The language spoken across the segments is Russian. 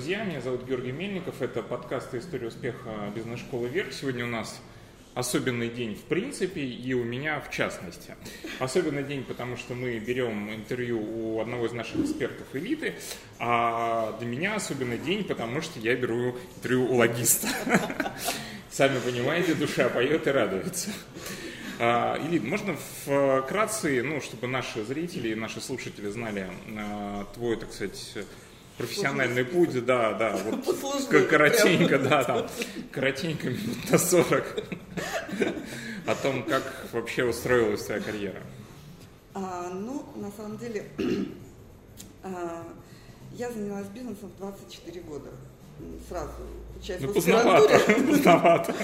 друзья. Меня зовут Георгий Мельников. Это подкаст «История успеха бизнес-школы Вверх». Сегодня у нас особенный день в принципе и у меня в частности. Особенный день, потому что мы берем интервью у одного из наших экспертов элиты, а для меня особенный день, потому что я беру интервью у логиста. Сами понимаете, душа поет и радуется. А, Илит, можно вкратце, ну, чтобы наши зрители и наши слушатели знали а, твой, так сказать, профессиональный путь, да, да, вот Послужной, коротенько, да, там, коротенько минут на 40 о том, как вообще устроилась твоя карьера. А, ну, на самом деле, а, я занялась бизнесом в 24 года. Сразу, Ну, в поздновато, поздновато.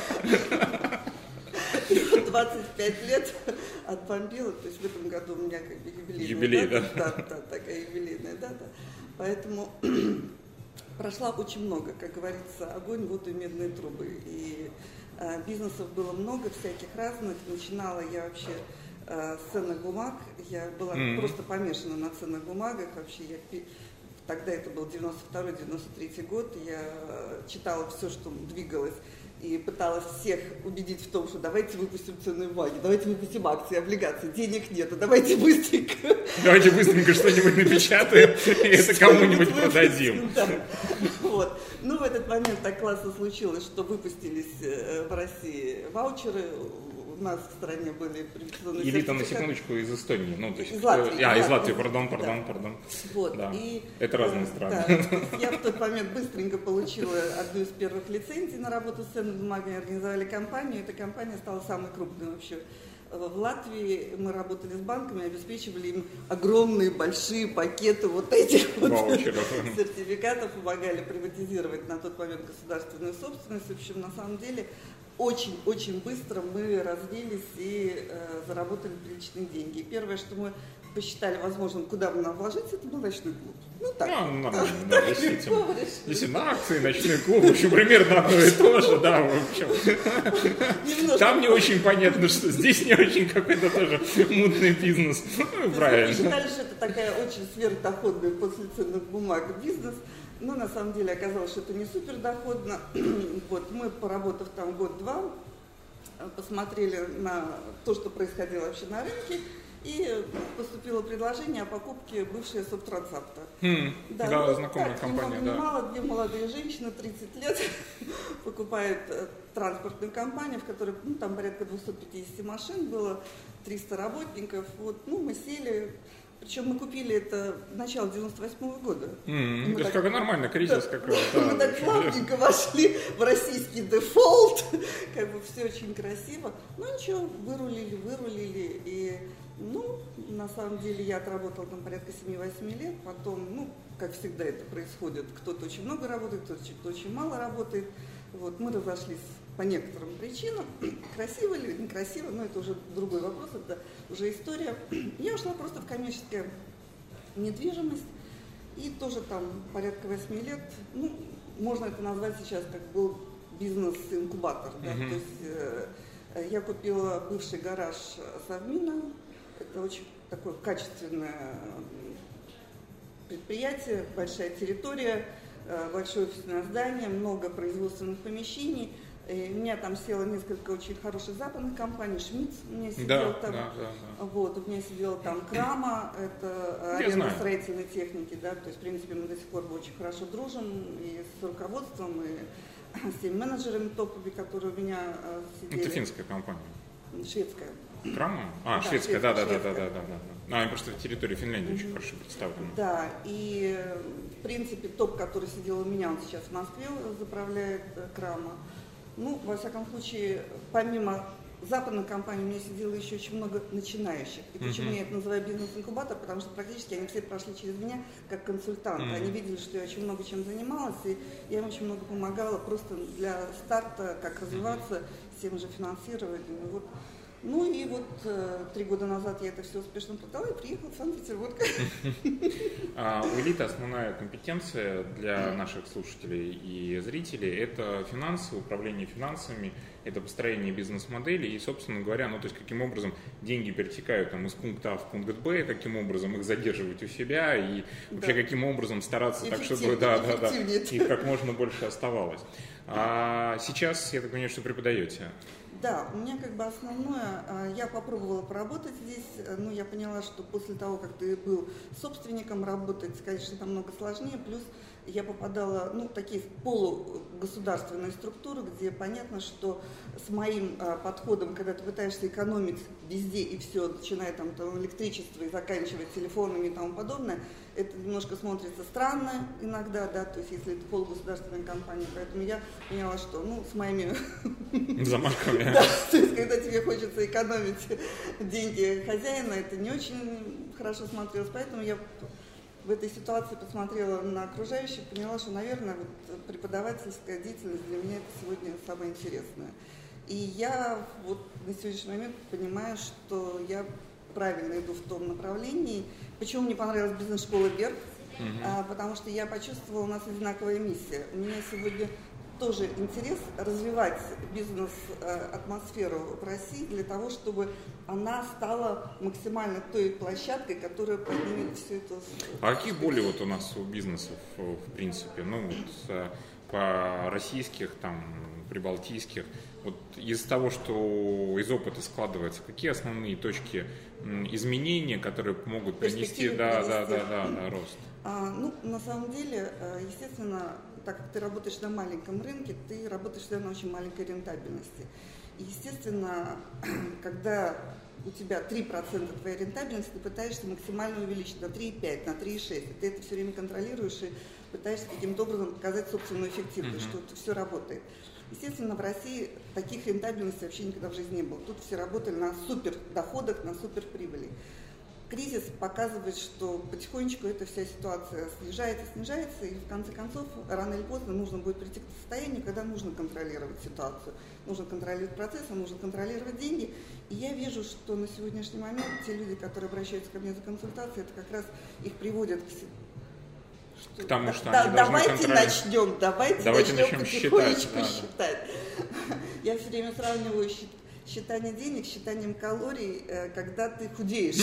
25 лет отбомбила, то есть в этом году у меня как бы юбилейная Юбилей, дата. Да, да, такая юбилейная дата. Поэтому прошла очень много, как говорится, огонь, воду и медные трубы. И э, бизнесов было много, всяких разных. Начинала я вообще э, с ценных бумаг. Я была Мгм. просто помешана на ценных бумагах. Вообще я Тогда это был 92-93 год, я э, читала все, что двигалось, и пыталась всех убедить в том, что давайте выпустим ценные бумаги, давайте выпустим акции, облигации, денег нету, давайте быстренько. Давайте быстренько что-нибудь напечатаем и это кому-нибудь продадим. Вот. Ну, в этот момент так классно случилось, что выпустились э, в России ваучеры, у нас в стране были приватизационные Элита, на секундочку, из Эстонии. Ну, то есть, Из Латвии, А, из Латвии, Латвии. пардон, Да. пардон, пардон. Вот. Да. И, Это разные э, страны. да, я в тот момент быстренько получила одну из первых лицензий на работу с ценными бумагами, организовали компанию. Эта компания стала самой крупной вообще в Латвии. Мы работали с банками, обеспечивали им огромные большие пакеты вот этих вот сертификатов, помогали приватизировать на тот момент государственную собственность. В общем, на самом деле очень-очень быстро мы развились и э, заработали приличные деньги. И первое, что мы посчитали возможным, куда бы нам вложиться, это был ночной клуб. Ну так. Ну, нормально, да, действительно. Действительно, акции, ночной клуб, в общем, примерно одно и то же, да, в общем. Там не очень понятно, что здесь не очень какой-то тоже мутный бизнес. Ну, правильно. что это такая очень сверхдоходная после ценных бумаг бизнес. Но на самом деле оказалось, что это не супердоходно. Вот, мы, поработав там год-два, э, посмотрели на то, что происходило вообще на рынке, и поступило предложение о покупке бывшей Субтрансапта. Хм, Да, ну, знакомая так, компания, ни да. мало, две молодые женщины, 30 лет, покупают э, транспортную компанию, в которой ну, там порядка 250 машин было, 300 работников. Вот, ну, мы сели, причем мы купили это в начало 98 года. М, Мы Это так- как нормально, кризис какой-то. мы так плавненько вошли в российский дефолт, как бы все очень красиво. Ну ничего, вырулили, вырулили. И, ну, на самом деле я отработала там порядка 7-8 лет, потом, ну, как всегда это происходит, кто-то очень много работает, кто-то очень мало работает. Вот, мы разошлись по некоторым причинам. Красиво или некрасиво, но это уже другой вопрос, это уже история. Я ушла просто в коммерческую недвижимость. И тоже там порядка 8 лет, ну, можно это назвать сейчас как был бизнес-инкубатор. Да? Мгм. То есть э, я купила бывший гараж Совмина. Это очень такое качественное предприятие, большая территория, э, большое офисное здание, много производственных помещений. И у меня там село несколько очень хороших западных компаний. Шмидт у меня сидел Да, там. да, да, да. Вот, у меня сидела там Крама, это Я аренда строительной техники, да, то есть, в принципе, мы до сих пор очень хорошо дружим и с руководством, и с теми менеджерами топовыми, которые у меня э, сидели. Это финская компания. Шведская. Крама? А, Да, шведская, да, да, да, да, да, да, да. А, они просто в территории Финляндии очень хорошо представлены. Да, и, э, в принципе, топ, который сидел у меня, он сейчас в Москве заправляет э, Крама. Ну, во всяком случае, помимо западной компании, у меня сидело еще очень много начинающих. И почему Мгм. я это называю бизнес-инкубатор? Потому что практически они все прошли через меня как консультанты. Мгм. Они видели, что я очень много чем занималась, и я им очень много помогала просто для старта, как развиваться, с тем же финансированием. И Вот Ну и вот э, три года назад я это все успешно продала и приехала в Санкт-Петербург. А, у элиты основная компетенция для наших слушателей и зрителей – это финансы, управление финансами, это построение бизнес-модели и, собственно говоря, ну то есть каким образом деньги перетекают там, из пункта А в пункт Б, каким образом их задерживать у себя и вообще каким образом стараться так, чтобы да, да, да, их как можно больше оставалось. А сейчас, я так понимаю, что преподаете. Да, у меня как бы основное, а, я попробовала поработать здесь, э, но я поняла, что после того, как ты был собственником, работать, конечно, намного сложнее, плюс я попадала, ну, в такие полугосударственные структуры, где понятно, что с моим а, подходом, когда ты пытаешься экономить везде и все, начиная там, там электричество и заканчивая телефонами и тому подобное, это немножко смотрится странно иногда, да, то есть если это полугосударственная компания, поэтому я поняла, что, ну, с моими Замашками. да, то есть, когда тебе хочется экономить деньги хозяина, это не очень хорошо смотрелось. Поэтому я в этой ситуации посмотрела на окружающих, поняла, что, наверное, вот преподавательская деятельность для меня это сегодня самое интересное. И я вот на сегодняшний момент понимаю, что я правильно иду в том направлении. Почему мне понравилась бизнес-школа Берг? А, потому что я почувствовала, у нас одинаковая миссия. У меня сегодня тоже интерес развивать бизнес-атмосферу в России для того, чтобы она стала максимально той площадкой, которая поднимет всю эту... А какие боли вот у нас у бизнесов, э, в принципе, ну, вот, э, по российских, там, прибалтийских, вот из того, что из опыта складывается, какие основные точки изменения, которые могут принести, да, да, принести. да, да, да, рост? А, ну, на самом деле, э, естественно, так как ты работаешь на маленьком рынке, ты работаешь всегда на очень маленькой рентабельности. И, естественно, когда у тебя 3% твоей рентабельности, ты пытаешься максимально увеличить на 3,5, на 3,6. Ты это все время контролируешь и пытаешься каким-то образом показать собственную эффективность, что это все работает. Естественно, в России таких рентабельностей вообще никогда в жизни не было. Тут все работали на супер доходах, на супер прибыли. Кризис показывает, что потихонечку эта вся ситуация снижается, снижается, и в конце концов, рано или поздно нужно будет прийти к состоянию, когда нужно контролировать ситуацию, нужно контролировать процессы, нужно контролировать деньги. И я вижу, что на сегодняшний момент те люди, которые обращаются ко мне за консультацией, это как раз их приводит к что- К тому, что Да, они должны давайте контролировать. начнем, давайте, Давайте начнем начнем потихонечку считать, да, да. считать. Я все время сравниваю счет- считание денег считанием калорий, э, когда ты худеешь.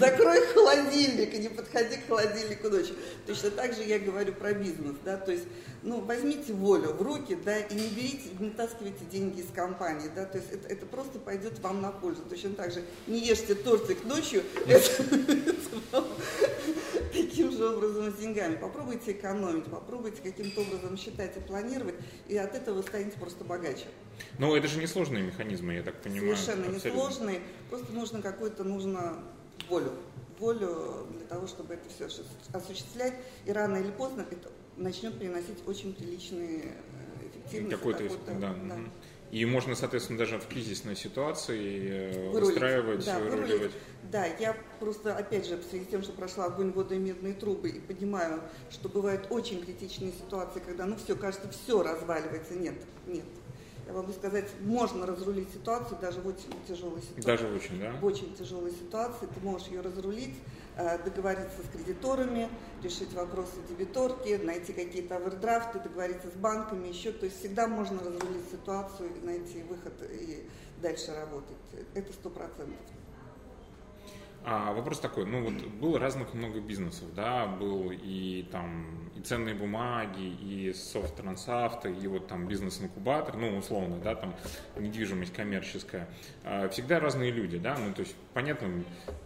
Закрой холодильник и не подходи к холодильнику ночью. Точно так же я говорю про бизнес, да, то есть, ну, возьмите волю в руки, да, и не берите, не таскивайте деньги из компании, да, то есть это, это просто пойдет вам на пользу. Точно так же не ешьте тортик ночью, это, таким же образом с деньгами. Попробуйте экономить, попробуйте каким-то образом считать и планировать, и от этого вы станете просто богаче. Но это же несложные механизмы, я так понимаю. Совершенно абсолютно. несложные, просто нужно какую-то нужно волю, волю для того, чтобы это все осуществлять, и рано или поздно это начнет приносить очень приличные э, эффективность. Какой-то, доход, да, мгм. И можно, соответственно, даже в кризисной ситуации э, Вырулить. выстраивать, Да, выруливать. вырулить. Да, я просто, опять же, в связи с тем, что прошла огонь, воду и медные трубы, и понимаю, что бывают очень критичные ситуации, когда, ну, все, кажется, все разваливается. Нет, нет. Я могу сказать, можно разрулить ситуацию даже в очень тяжелой ситуации. Даже очень, да? В очень тяжелой ситуации ты можешь ее разрулить, э, договориться с кредиторами, решить вопросы дебиторки, найти какие-то овердрафты, договориться с банками, еще. То есть всегда можно разрулить ситуацию найти выход и дальше работать. Это сто процентов. А вопрос такой, ну вот было разных много бизнесов, да, был и там и ценные бумаги, и софт трансавто, и вот там бизнес-инкубатор, ну условно, да, там недвижимость коммерческая. А, Всегда разные люди, да, ну то есть понятно,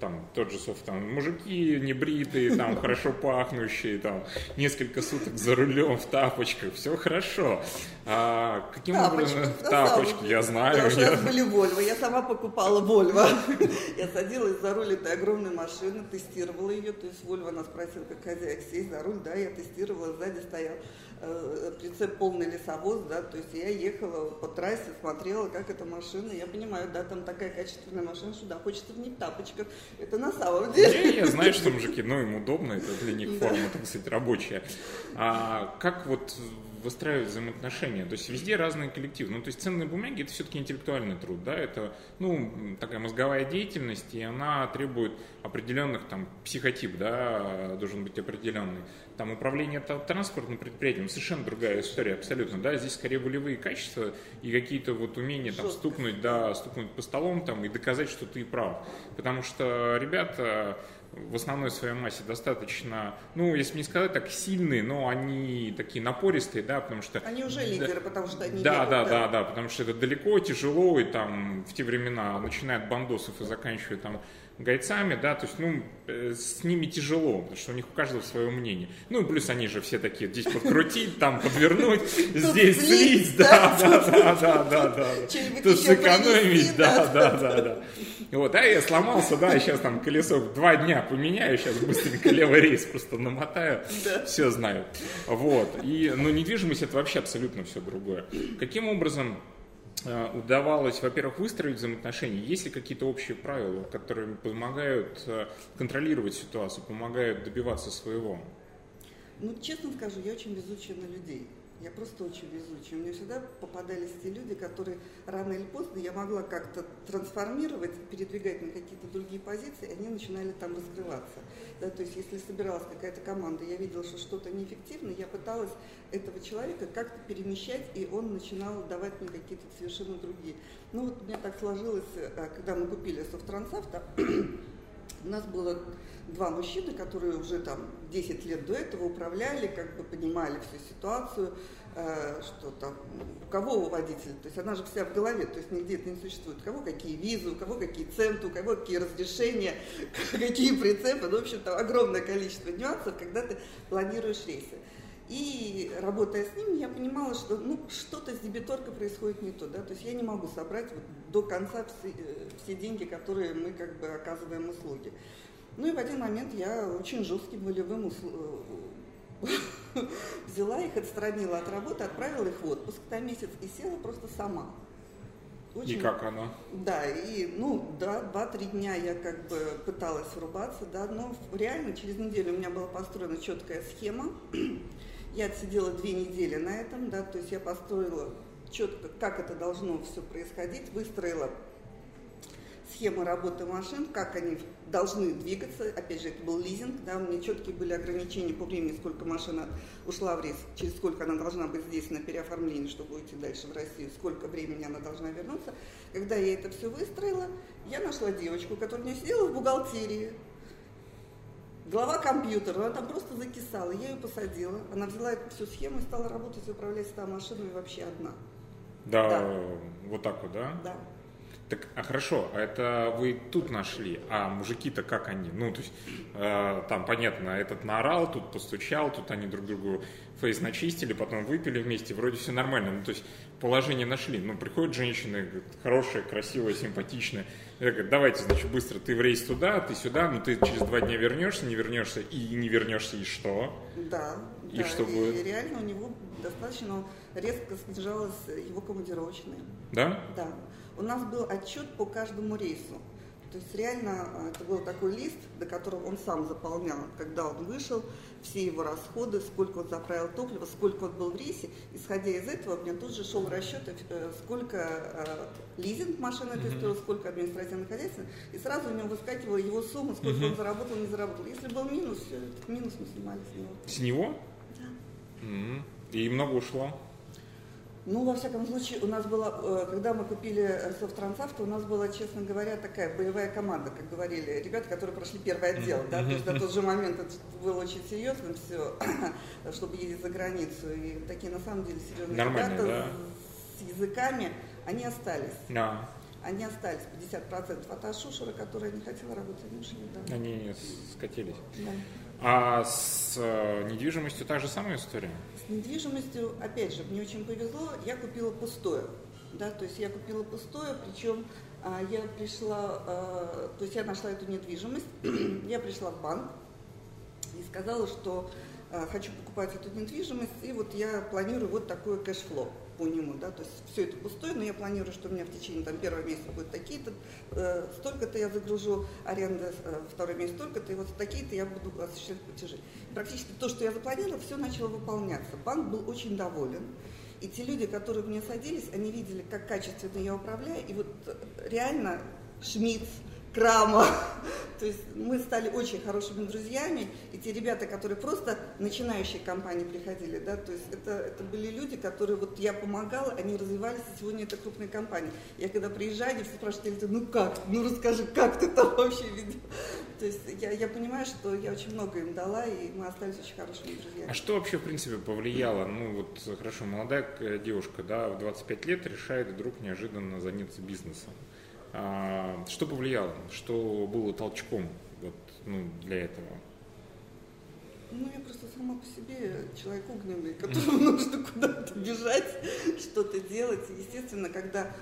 там тот же софт, там мужики небритые, там хорошо пахнущие, там несколько суток за рулем в тапочках, все хорошо. А каким образом Тапочках, на тапочки, я знаю, Потому я- были Вольво. Я сама покупала Вольво. Я садилась за руль этой огромной машины, тестировала ее. То есть Вольво нас просил как хозяек сесть за руль. Да, я тестировала, сзади стоял э, прицеп полный лесовоз, да, то есть я ехала по трассе, смотрела, как эта машина, я понимаю, да, там такая качественная машина, что да, хочется в них в тапочках, это на самом деле. Я, я знаю, что мужики, ну, им удобно, это для них форма, так сказать, рабочая. А как вот выстраивать взаимоотношения. То есть везде разные коллективы. Ну, то есть ценные бумаги это все-таки интеллектуальный труд, да, это, ну, такая мозговая деятельность, и она требует определенных там психотип, да, должен быть определенный. Там управление транспортным предприятием совершенно другая история, абсолютно, да, здесь скорее волевые качества и какие-то вот умения там стукнуть, да, стукнуть по столом там и доказать, что ты прав. Потому что ребята в основной своей массе достаточно, ну, если не сказать так, сильные, но они такие напористые, да, потому что... Они уже лидеры, да, потому что они... Да, делают, да, да, да, да, потому что это далеко, тяжело, и там в те времена, начиная от бандосов и заканчивая там гайцами, да, то есть, ну, э, с ними тяжело, потому что у них у каждого свое мнение. Ну, и плюс они же все такие, здесь подкрутить, там подвернуть, здесь слить, да, да, да, да, да, да. Тут сэкономить, да, да, да, да. Вот, а я сломался, да, сейчас там колесо два дня поменяю, сейчас быстренько левый рейс просто намотаю, все знаю. Вот, и, ну, недвижимость это вообще абсолютно все другое. Каким образом удавалось, во-первых, выстроить взаимоотношения? Есть ли какие-то общие правила, которые помогают э, контролировать ситуацию, помогают добиваться своего? Ну, честно скажу, я очень везучая на людей. Я просто очень везучая. Мне всегда попадались те люди, которые рано или поздно я могла как-то трансформировать, передвигать на какие-то другие позиции, и они начинали там раскрываться. Да, то есть если собиралась какая-то команда, я видела, что что-то неэффективно, я пыталась этого человека как-то перемещать, и он начинал давать мне какие-то совершенно другие. Ну вот у меня так сложилось, э, когда мы купили Софтрансавто, у нас было два мужчины, которые уже там 10 лет до этого управляли, как бы понимали всю ситуацию, э, что там, у кого у водителя, то есть она же вся в голове, то есть нигде это не существует, у кого какие визы, у кого какие центы, у кого какие разрешения, какие прицепы, ну, в общем, там огромное количество нюансов, когда ты планируешь рейсы. И работая с ними, я понимала, что ну, что-то с дебиторкой происходит не то. Да? То есть я не могу собрать вот до конца все, э, все деньги, которые мы как бы оказываем услуги. Ну и в один момент я очень жестким волевым взяла их, отстранила от работы, отправила их в отпуск на месяц и села просто сама. Очень, и как она? Да, и ну, да, два-три дня я как бы пыталась врубаться, да, но реально через неделю у меня была построена четкая схема. Я отсидела две недели на этом, да, то есть я построила четко, как это должно все происходить, выстроила схема работы машин, как они должны двигаться. Опять же, это был лизинг, да, у меня четкие были ограничения по времени, сколько машина ушла в рейс, через сколько она должна быть здесь на переоформлении, чтобы уйти дальше в Россию, сколько времени она должна вернуться. Когда я это все выстроила, я нашла девочку, которая у сидела в бухгалтерии, глава компьютера, она там просто закисала. Я ее посадила, она взяла эту всю схему и стала работать и управлять 100 машинами вообще одна. Да, да, вот так вот, да? Да. Так, а хорошо, а это вы тут нашли, а мужики-то как они? Ну, то есть, э, там, понятно, этот наорал, тут постучал, тут они друг другу фейс начистили, потом выпили вместе, вроде все нормально. Ну, то есть, положение нашли. Ну, приходят женщины, говорят, хорошая, красивая, симпатичная. Я говорю, давайте, значит, быстро, ты в рейс туда, ты сюда, но ты через два дня вернешься, не вернешься, и не вернешься, и что? Да, и да, что и будет? реально у него достаточно резко снижалась его командировочная. Да? Да. У нас был отчет по каждому рейсу. То есть реально а, это был такой лист, до которого он сам заполнял, когда он вышел, все его расходы, сколько он заправил топлива, сколько он был в рейсе. Исходя из этого, меня тут же шел расчет, э, сколько э, лизинг машины это стоил, сколько административных хозяйств, и сразу у него выскакивала его сумма, сколько он заработал, не заработал. Если был минус, все, этот минус мы снимали с него. С него? Да. И много ушло? Ну, во всяком случае, у нас была, э, когда мы купили Софтрансавто, у нас была, честно говоря, такая боевая команда, как говорили ребята, которые прошли первый отдел, да, то есть на тот же момент это было очень серьезно все, чтобы ездить за границу, и такие на самом деле серьезные Нормально, ребята да? с языками, они остались. Да. Они остались, 50%. А та шушера, которая не хотела работать, они ушли, да. Они скатились. Да. А с э, недвижимостью та же самая история? Недвижимостью, опять же, мне очень повезло, я купила пустое. Да, то есть я купила пустое, причем а, я пришла, а, то есть я нашла эту недвижимость, я пришла в банк и сказала, что а, хочу покупать эту недвижимость, и вот я планирую вот такое cash flow. По нему, да, то есть все это пустое, но я планирую, что у меня в течение там, первого месяца будет такие-то, э, столько-то я загружу аренды, э, второй месяц столько-то, и вот такие-то я буду осуществлять платежи. Практически то, что я запланировала, все начало выполняться. Банк был очень доволен. И те люди, которые мне садились, они видели, как качественно я управляю, и вот реально Шмидт, крама. То есть мы стали очень хорошими друзьями, и те ребята, которые просто начинающие компании приходили, да, то есть это, это были люди, которые вот я помогала, они развивались, и сегодня это крупные компании. Я когда приезжаю, они все спрашивают, ну как, ну расскажи, как ты там вообще видел. То есть я, я понимаю, что я очень много им дала, и мы остались очень хорошими друзьями. А что вообще, в принципе, повлияло? Ну вот, хорошо, молодая девушка, да, в 25 лет решает вдруг неожиданно заняться бизнесом. А, что повлияло, что было толчком вот, ну, для этого? Ну, я просто сама по себе человек огненный, которому нужно куда-то бежать, что-то делать. Естественно, когда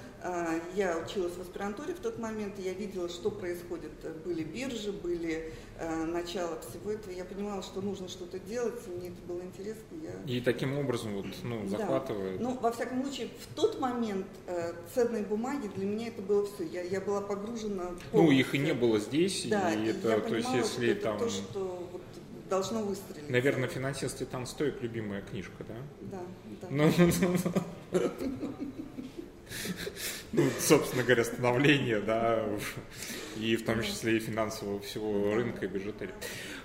я училась в аспирантуре в тот момент, я видела, что происходит. Были биржи, были а, начало всего этого. Я понимала, что нужно что-то делать, мне это было интересно. Я... И таким образом вот, ну, захватывает. Да. Ну, во всяком случае, в тот момент э, ценные бумаги для меня это было все. Я, я была погружена. Полностью. Ну, их и не было здесь. Да, и, и это, я то есть, если что там... это то, что вот должно выстрелить. Наверное, финансист и там стоит любимая книжка, да? Да, да. Ну, ну, собственно говоря, становление, да, и в том числе и финансового всего рынка и бюджетерии.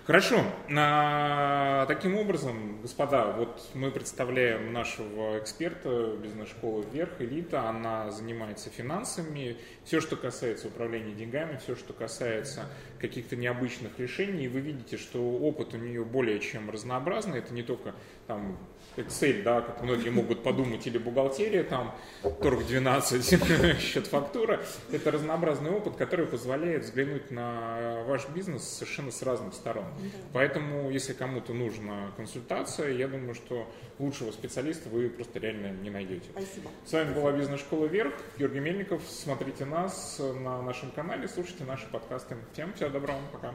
Хорошо. А, таким образом, господа, вот мы представляем нашего эксперта бизнес-школы «Вверх», «Элита». Она занимается финансами. Все, что касается управления деньгами, все, что касается каких-то необычных решений. И вы видите, что опыт у нее более чем разнообразный. Это не только там Excel, да, как многие могут подумать, или бухгалтерия, там, торг 12, счет фактура. Это разнообразный опыт, который позволяет взглянуть на ваш бизнес совершенно с разных сторон. Поэтому, если кому-то нужна консультация, я думаю, что лучшего специалиста вы просто реально не найдете. Спасибо. С вами была бизнес-школа «Вверх». Георгий Мельников. Смотрите нас на нашем канале, слушайте наши подкасты. Всем всего доброго, пока.